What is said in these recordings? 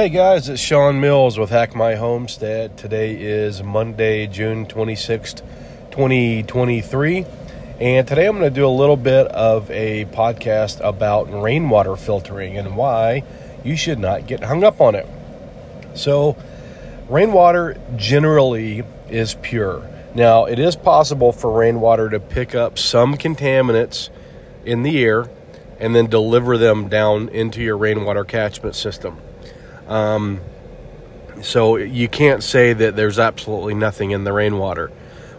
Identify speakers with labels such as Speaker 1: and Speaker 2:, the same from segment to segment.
Speaker 1: Hey guys, it's Shawn Mills with Hack My Homestead. Today is Monday, June 26th, 2023. And today I'm going to do a little bit of a podcast about rainwater filtering and why you should not get hung up on it. So, rainwater generally is pure. Now, it is possible for rainwater to pick up some contaminants in the air and then deliver them down into your rainwater catchment system. Um, so you can't say that there's absolutely nothing in the rainwater.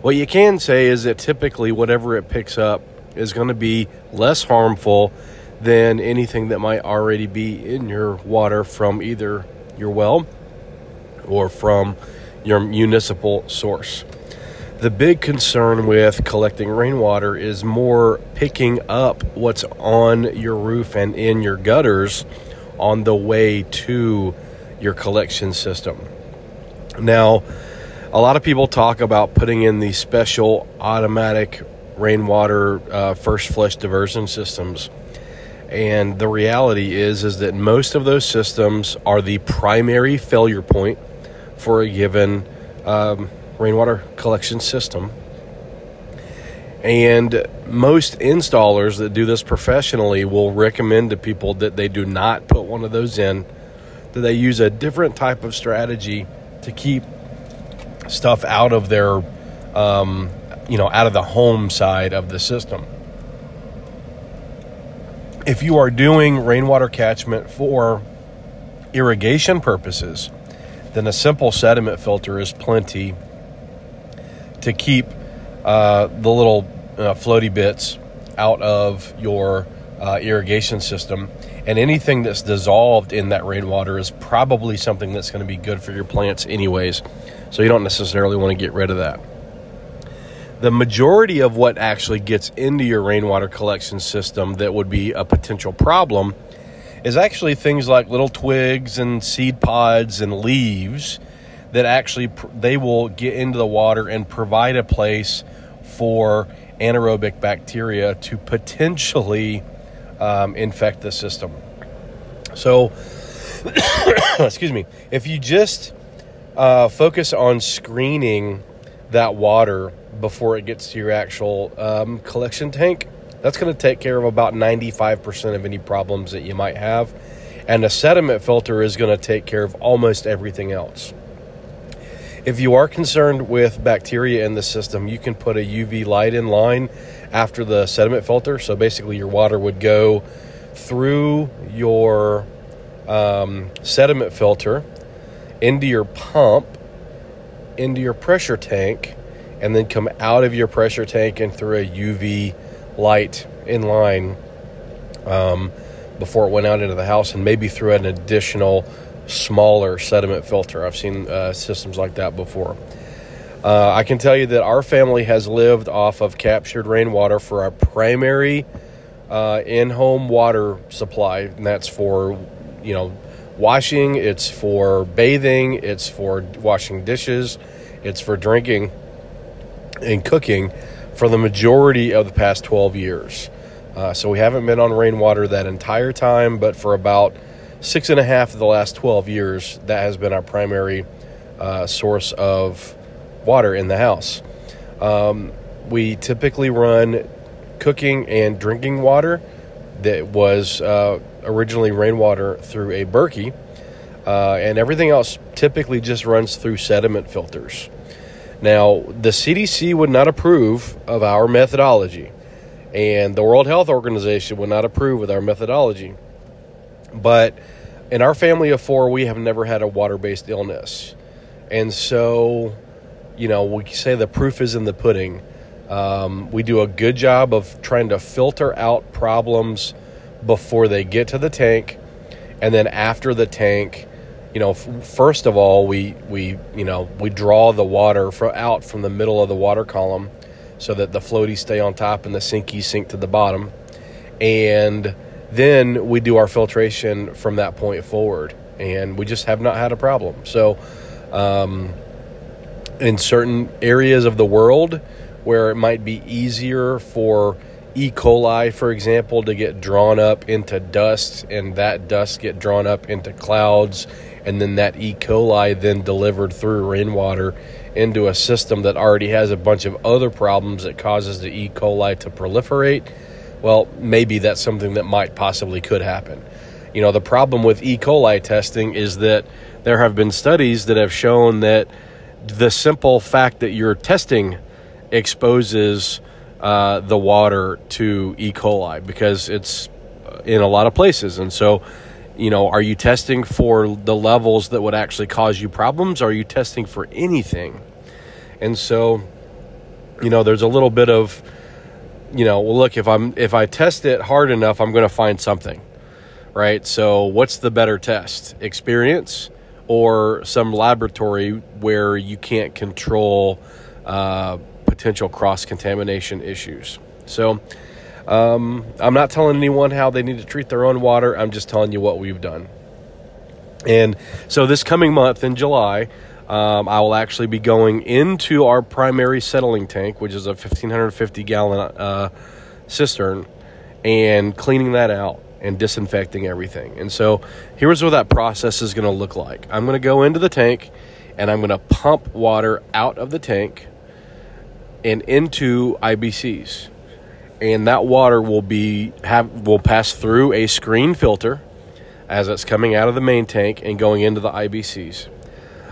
Speaker 1: What you can say is that typically whatever it picks up is going to be less harmful than anything that might already be in your water from either your well or from your municipal source. The big concern with collecting rainwater is more picking up what's on your roof and in your gutters on the way to your collection system. Now, a lot of people talk about putting in these special automatic rainwater uh, first flush diversion systems. And the reality is is that most of those systems are the primary failure point for a given um, rainwater collection system. And most installers that do this professionally will recommend to people that they do not put one of those in, that they use a different type of strategy to keep stuff out of their, um, you know, out of the home side of the system. If you are doing rainwater catchment for irrigation purposes, then a simple sediment filter is plenty to keep uh, the little uh, floaty bits out of your uh, irrigation system. And anything that's dissolved in that rainwater is probably something that's going to be good for your plants, anyways. So you don't necessarily want to get rid of that. The majority of what actually gets into your rainwater collection system that would be a potential problem is actually things like little twigs and seed pods and leaves that actually they will get into the water and provide a place for anaerobic bacteria to potentially um, infect the system. So, excuse me, if you just uh, focus on screening that water before it gets to your actual um, collection tank, that's going to take care of about 95% of any problems that you might have. And a sediment filter is going to take care of almost everything else. If you are concerned with bacteria in the system, you can put a UV light in line after the sediment filter. So basically, your water would go through your um, sediment filter into your pump, into your pressure tank, and then come out of your pressure tank and through a UV light in line um, before it went out into the house, and maybe through an additional smaller sediment filter. I've seen uh, systems like that before. Uh, I can tell you that our family has lived off of captured rainwater for our primary uh, in-home water supply, and that's for you know washing, it's for bathing, it's for washing dishes, it's for drinking and cooking for the majority of the past 12 years. Uh, so we haven't been on rainwater that entire time, but for about six and a half of the last 12 years, that has been our primary uh, source of water in the house. Um, we typically run cooking and drinking water that was uh, originally rainwater through a Berkey, uh, and everything else typically just runs through sediment filters. Now, the CDC would not approve of our methodology, and the World Health Organization would not approve of our methodology. But in our family of four, we have never had a water based illness. And so, you know, we say the proof is in the pudding. Um, we do a good job of trying to filter out problems before they get to the tank. And then after the tank, you know, f- first of all, we, we, you know, we draw the water for, out from the middle of the water column so that the floaties stay on top and the sinkies sink to the bottom. And then we do our filtration from that point forward, and we just have not had a problem. So, um, in certain areas of the world where it might be easier for E. coli, for example, to get drawn up into dust, and that dust get drawn up into clouds, and then that E. coli then delivered through rainwater into a system that already has a bunch of other problems that causes the E. coli to proliferate, well, maybe that's something that might possibly could happen. You know, the problem with E. coli testing is that there have been studies that have shown that the simple fact that you're testing exposes uh, the water to E. coli because it's in a lot of places. And so, you know, are you testing for the levels that would actually cause you problems? are you testing for anything? And so, you know, there's a little bit of, you know, well, look, if I'm if I test it hard enough, I'm going to find something, right? So, what's the better test? Experience or some laboratory where you can't control uh, potential cross contamination issues. So, um, I'm not telling anyone how they need to treat their own water. I'm just telling you what we've done. And so, this coming month in July, um, I will actually be going into our primary settling tank, which is a 1550 gallon uh, cistern, and cleaning that out and disinfecting everything. And so here's what that process is going to look like. I'm going to go into the tank and I'm going to pump water out of the tank and into IBCs. And that water will be have will pass through a screen filter as it's coming out of the main tank and going into the IBCs.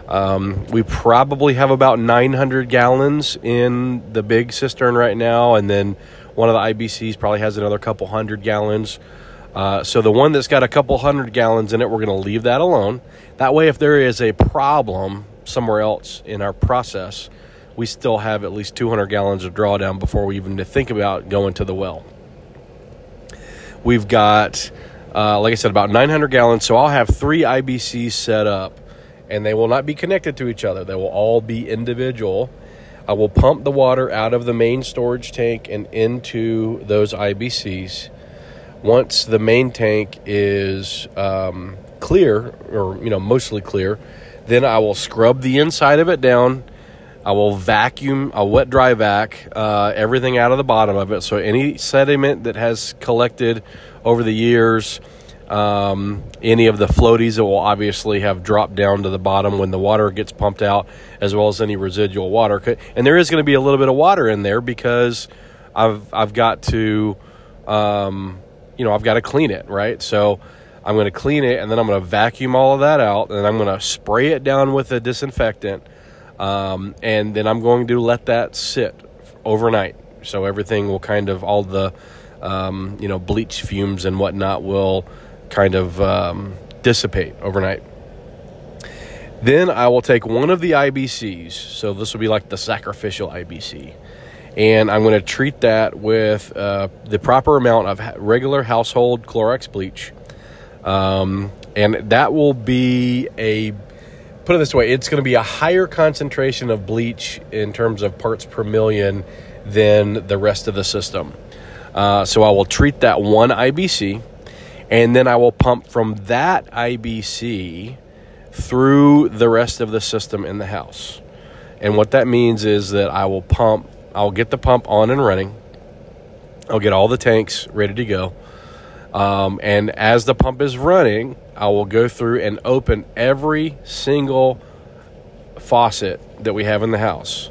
Speaker 1: Um, we probably have about 900 gallons in the big cistern right now, and then one of the IBCs probably has another couple hundred gallons. Uh, so the one that's got a couple hundred gallons in it, we're going to leave that alone. That way, if there is a problem somewhere else in our process, we still have at least 200 gallons of drawdown before we even think about going to the well. We've got, uh, like I said, about 900 gallons. So I'll have three IBCs set up, and they will not be connected to each other. They will all be individual. I will pump the water out of the main storage tank and into those IBCs once the main tank is um, clear, or you know, mostly clear, then I will scrub the inside of it down. I will vacuum, a wet dry vac, uh, everything out of the bottom of it. So any sediment that has collected over the years, um, any of the floaties that will obviously have dropped down to the bottom when the water gets pumped out, as well as any residual water. And there is going to be a little bit of water in there because I've I've got to um, you know, I've got to clean it, right? So I'm going to clean it and then I'm going to vacuum all of that out and I'm going to spray it down with a disinfectant. Um, and then I'm going to let that sit overnight. So everything will kind of, all the, um, you know, bleach fumes and whatnot will kind of um, dissipate overnight. Then I will take one of the IBCs. So this will be like the sacrificial IBC and I'm going to treat that with uh, the proper amount of regular household Clorox bleach. Um, and that will be a put it this way it's going to be a higher concentration of bleach in terms of parts per million than the rest of the system. Uh, so I will treat that one IBC, and then I will pump from that IBC through the rest of the system in the house. And what that means is that I will pump I'll get the pump on and running. I'll get all the tanks ready to go. Um, and as the pump is running, I will go through and open every single faucet that we have in the house.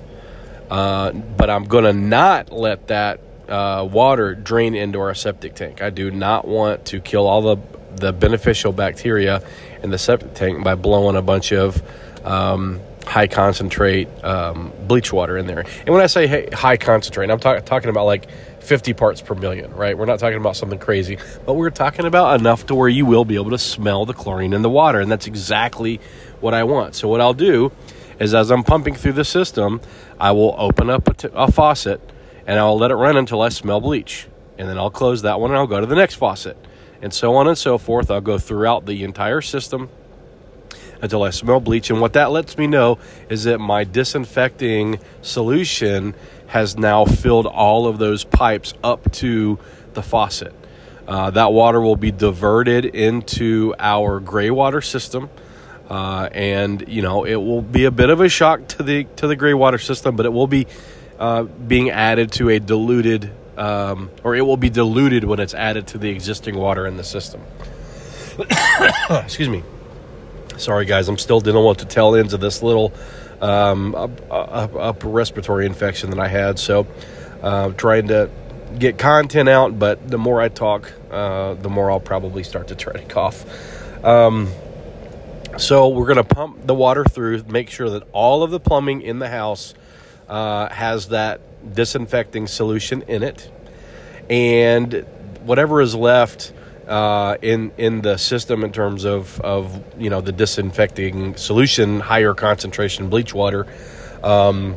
Speaker 1: Uh, but I'm going to not let that uh, water drain into our septic tank. I do not want to kill all the, the beneficial bacteria in the septic tank by blowing a bunch of um, high concentrate um, bleach water in there. And when I say hey, high concentrate, I'm talk- talking about like 50 parts per million, right? We're not talking about something crazy, but we're talking about enough to where you will be able to smell the chlorine in the water. And that's exactly what I want. So, what I'll do is as I'm pumping through the system, I will open up a, t- a faucet and I'll let it run until I smell bleach. And then I'll close that one and I'll go to the next faucet. And so on and so forth. I'll go throughout the entire system until I smell bleach. And what that lets me know is that my disinfecting solution has now filled all of those pipes up to the faucet. Uh, that water will be diverted into our gray water system. Uh, and you know it will be a bit of a shock to the to the gray water system, but it will be uh, being added to a diluted, um, or it will be diluted when it's added to the existing water in the system. Excuse me. Sorry, guys, I'm still dealing with the tail ends of this little um, upper respiratory infection that I had. So, uh, trying to get content out, but the more I talk, uh, the more I'll probably start to try to cough. Um, so, we're going to pump the water through, make sure that all of the plumbing in the house uh, has that disinfecting solution in it. And whatever is left uh, in in the system in terms of of you know the disinfecting solution, higher concentration bleach water, um,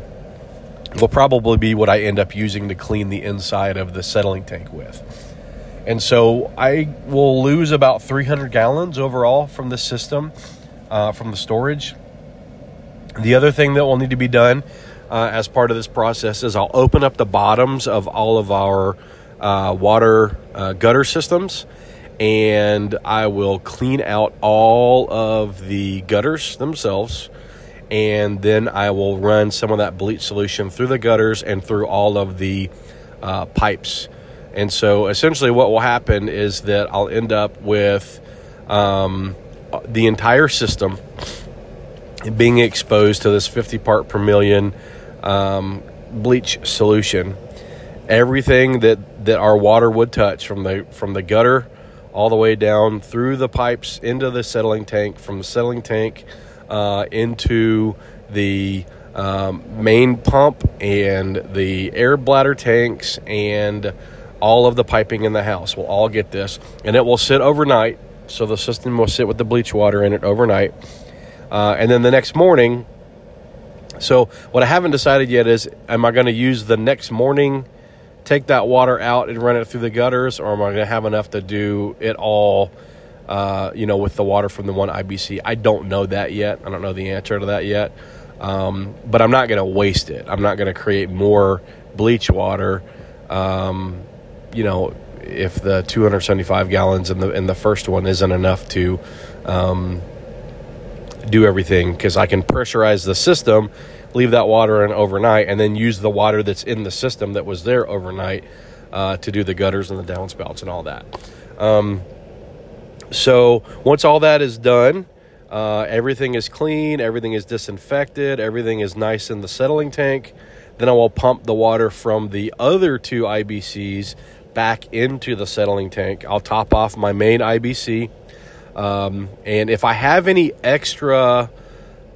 Speaker 1: will probably be what I end up using to clean the inside of the settling tank with. And so I will lose about 300 gallons overall from the system, uh, from the storage. The other thing that will need to be done uh, as part of this process is I'll open up the bottoms of all of our uh, water uh, gutter systems and I will clean out all of the gutters themselves. And then I will run some of that bleach solution through the gutters and through all of the uh, pipes. And so essentially, what will happen is that I'll end up with um, the entire system being exposed to this 50 part per million um, bleach solution. Everything that, that our water would touch from the from the gutter all the way down through the pipes into the settling tank, from the settling tank uh, into the um, main pump and the air bladder tanks and all of the piping in the house will all get this and it will sit overnight so the system will sit with the bleach water in it overnight uh, and then the next morning so what i haven't decided yet is am i going to use the next morning take that water out and run it through the gutters, or am I going to have enough to do it all? Uh, you know, with the water from the one IBC, I don't know that yet. I don't know the answer to that yet. Um, but I'm not going to waste it. I'm not going to create more bleach water. Um, you know, if the 275 gallons in the in the first one isn't enough to um, do everything, because I can pressurize the system leave that water in overnight, and then use the water that's in the system that was there overnight uh, to do the gutters and the downspouts and all that. Um, so once all that is done, uh, everything is clean, everything is disinfected, everything is nice in the settling tank. Then I will pump the water from the other two IBCs back into the settling tank. I'll top off my main IBC. Um, and if I have any extra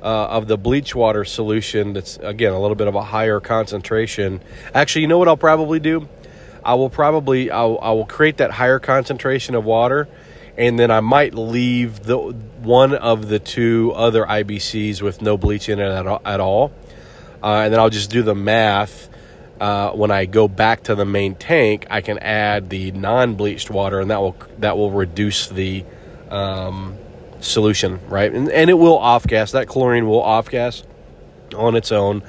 Speaker 1: uh, of the bleach water solution that's again a little bit of a higher concentration actually you know what i'll probably do? I will probably I'll, I will create that higher concentration of water and then i might leave the one of the two other ibcs with no bleach in it at, at all. Uh, and then i'll just do the math uh, when I go back to the main tank, I can add the non-bleached water, and that will that will reduce the um, solution, right? And, and it will off gas. That chlorine will off gas on its own.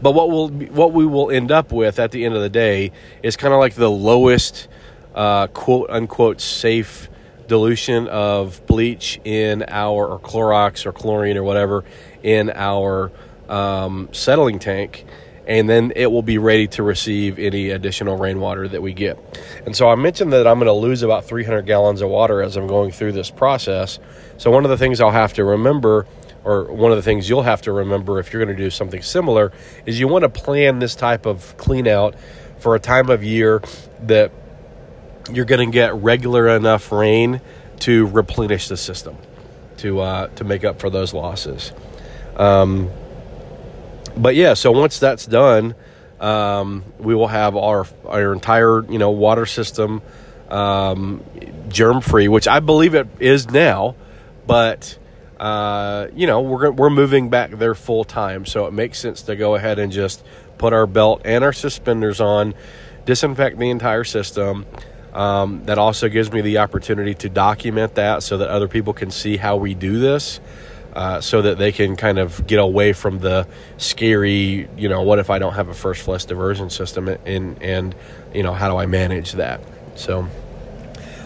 Speaker 1: But what will what we will end up with at the end of the day is kind of like the lowest uh, quote unquote safe dilution of bleach in our or Clorox or chlorine or whatever in our um, settling tank and then it will be ready to receive any additional rainwater that we get. And so I mentioned that I'm going to lose about 300 gallons of water as I'm going through this process. So one of the things I'll have to remember or one of the things you'll have to remember if you're going to do something similar is you want to plan this type of clean out for a time of year that you're going to get regular enough rain to replenish the system to uh, to make up for those losses. Um, but yeah, so once that's done, um, we will have our our entire you know water system um, germ free, which I believe it is now. But uh, you know we're we're moving back there full time, so it makes sense to go ahead and just put our belt and our suspenders on, disinfect the entire system. Um, that also gives me the opportunity to document that so that other people can see how we do this uh, so that they can kind of get away from the scary, you know, what if I don't have a first flush diversion system and, and, you know, how do I manage that? So,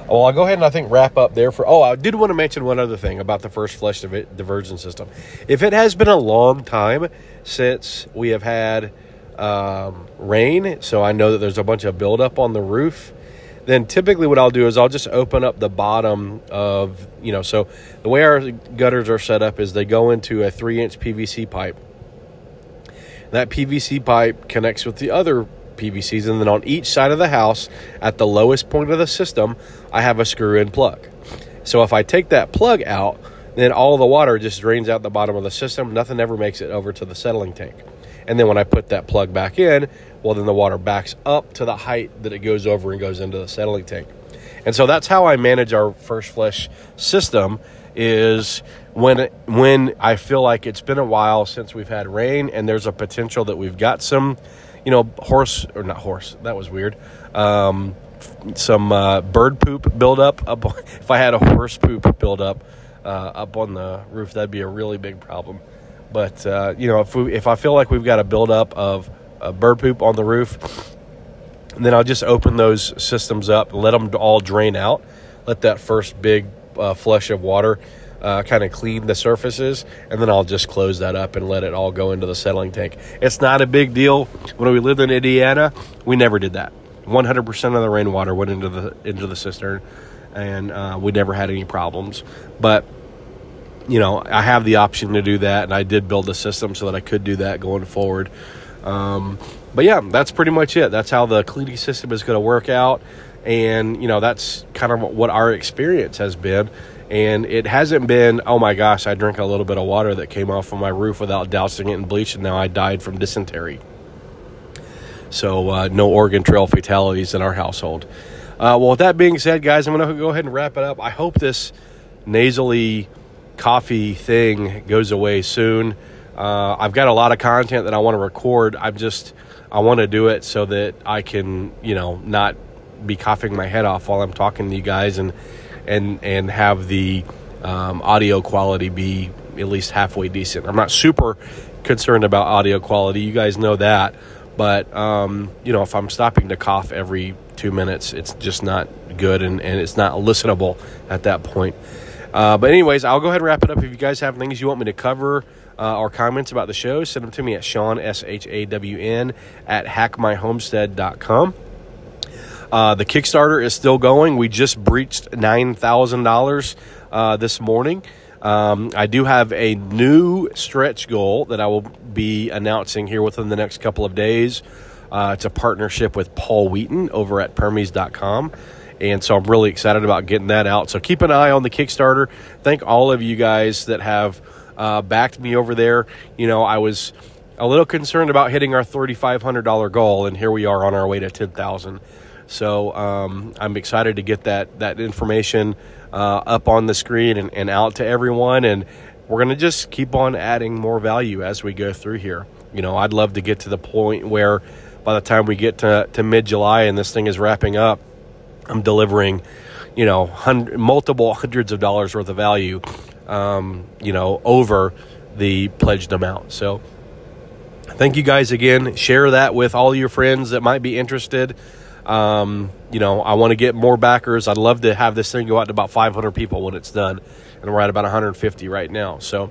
Speaker 1: well, I'll go ahead and I think wrap up there for. Oh, I did want to mention one other thing about the first flush diversion system. If it has been a long time since we have had um, rain, so I know that there's a bunch of buildup on the roof, then typically what I'll do is I'll just open up the bottom of, you know, so the way our gutters are set up is they go into a three inch PVC pipe. That PVC pipe connects with the other PVCs, and then on each side of the house, at the lowest point of the system, I have a screw in plug. So if I take that plug out, then all the water just drains out the bottom of the system. Nothing ever makes it over to the settling tank. And then when I put that plug back in, well, then the water backs up to the height that it goes over and goes into the settling tank. And so that's how I manage our first flush system is when when I feel like it's been a while since we've had rain and there's a potential that we've got some, you know, horse or not horse. That was weird. Um, some uh, bird poop buildup up. If I had a horse poop buildup uh, up on the roof, that'd be a really big problem. But uh, you know, if we if I feel like we've got a buildup of uh, bird poop on the roof, And then I'll just open those systems up, let them all drain out, let that first big uh, flush of water uh, kind of clean the surfaces, and then I'll just close that up and let it all go into the settling tank. It's not a big deal. When we lived in Indiana, we never did that. 100% of the rainwater went into the into the cistern, and uh, we never had any problems. But you know, I have the option to do that, and I did build a system so that I could do that going forward. Um, but yeah, that's pretty much it. That's how the cleaning system is going to work out, and you know, that's kind of what our experience has been. And it hasn't been, oh my gosh, I drank a little bit of water that came off of my roof without dousing it in bleach, and now I died from dysentery. So, uh, no Oregon Trail fatalities in our household. Uh, well, with that being said, guys, I'm going to go ahead and wrap it up. I hope this nasally coffee thing goes away soon. Uh, I've got a lot of content that I want to record. I'm just I want to do it so that I can you know not be coughing my head off while I'm talking to you guys and and and have the um, audio quality be at least halfway decent. I'm not super concerned about audio quality. You guys know that, but um, you know if I'm stopping to cough every two minutes, it's just not good and, and it's not listenable at that point. Uh, but anyways, I'll go ahead and wrap it up. If you guys have things you want me to cover uh, or comments about the show, send them to me at Shawn, S-H-A-W-N, at hackmyhomestead.com. Uh, the Kickstarter is still going. We just breached $9,000 uh, this morning. Um, I do have a new stretch goal that I will be announcing here within the next couple of days. Uh, it's a partnership with Paul Wheaton over at Permies.com. And so I'm really excited about getting that out. So keep an eye on the Kickstarter. Thank all of you guys that have uh, backed me over there. You know, I was a little concerned about hitting our $3,500 goal, and here we are on our way to 10000 So um, I'm excited to get that, that information uh, up on the screen and, and out to everyone. And we're going to just keep on adding more value as we go through here. You know, I'd love to get to the point where by the time we get to, to mid July and this thing is wrapping up, I'm delivering, you know, hundred, multiple hundreds of dollars worth of value, um, you know, over the pledged amount. So, thank you guys again. Share that with all your friends that might be interested. Um, you know, I want to get more backers. I'd love to have this thing go out to about 500 people when it's done, and we're at about 150 right now. So,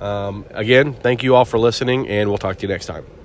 Speaker 1: um, again, thank you all for listening, and we'll talk to you next time.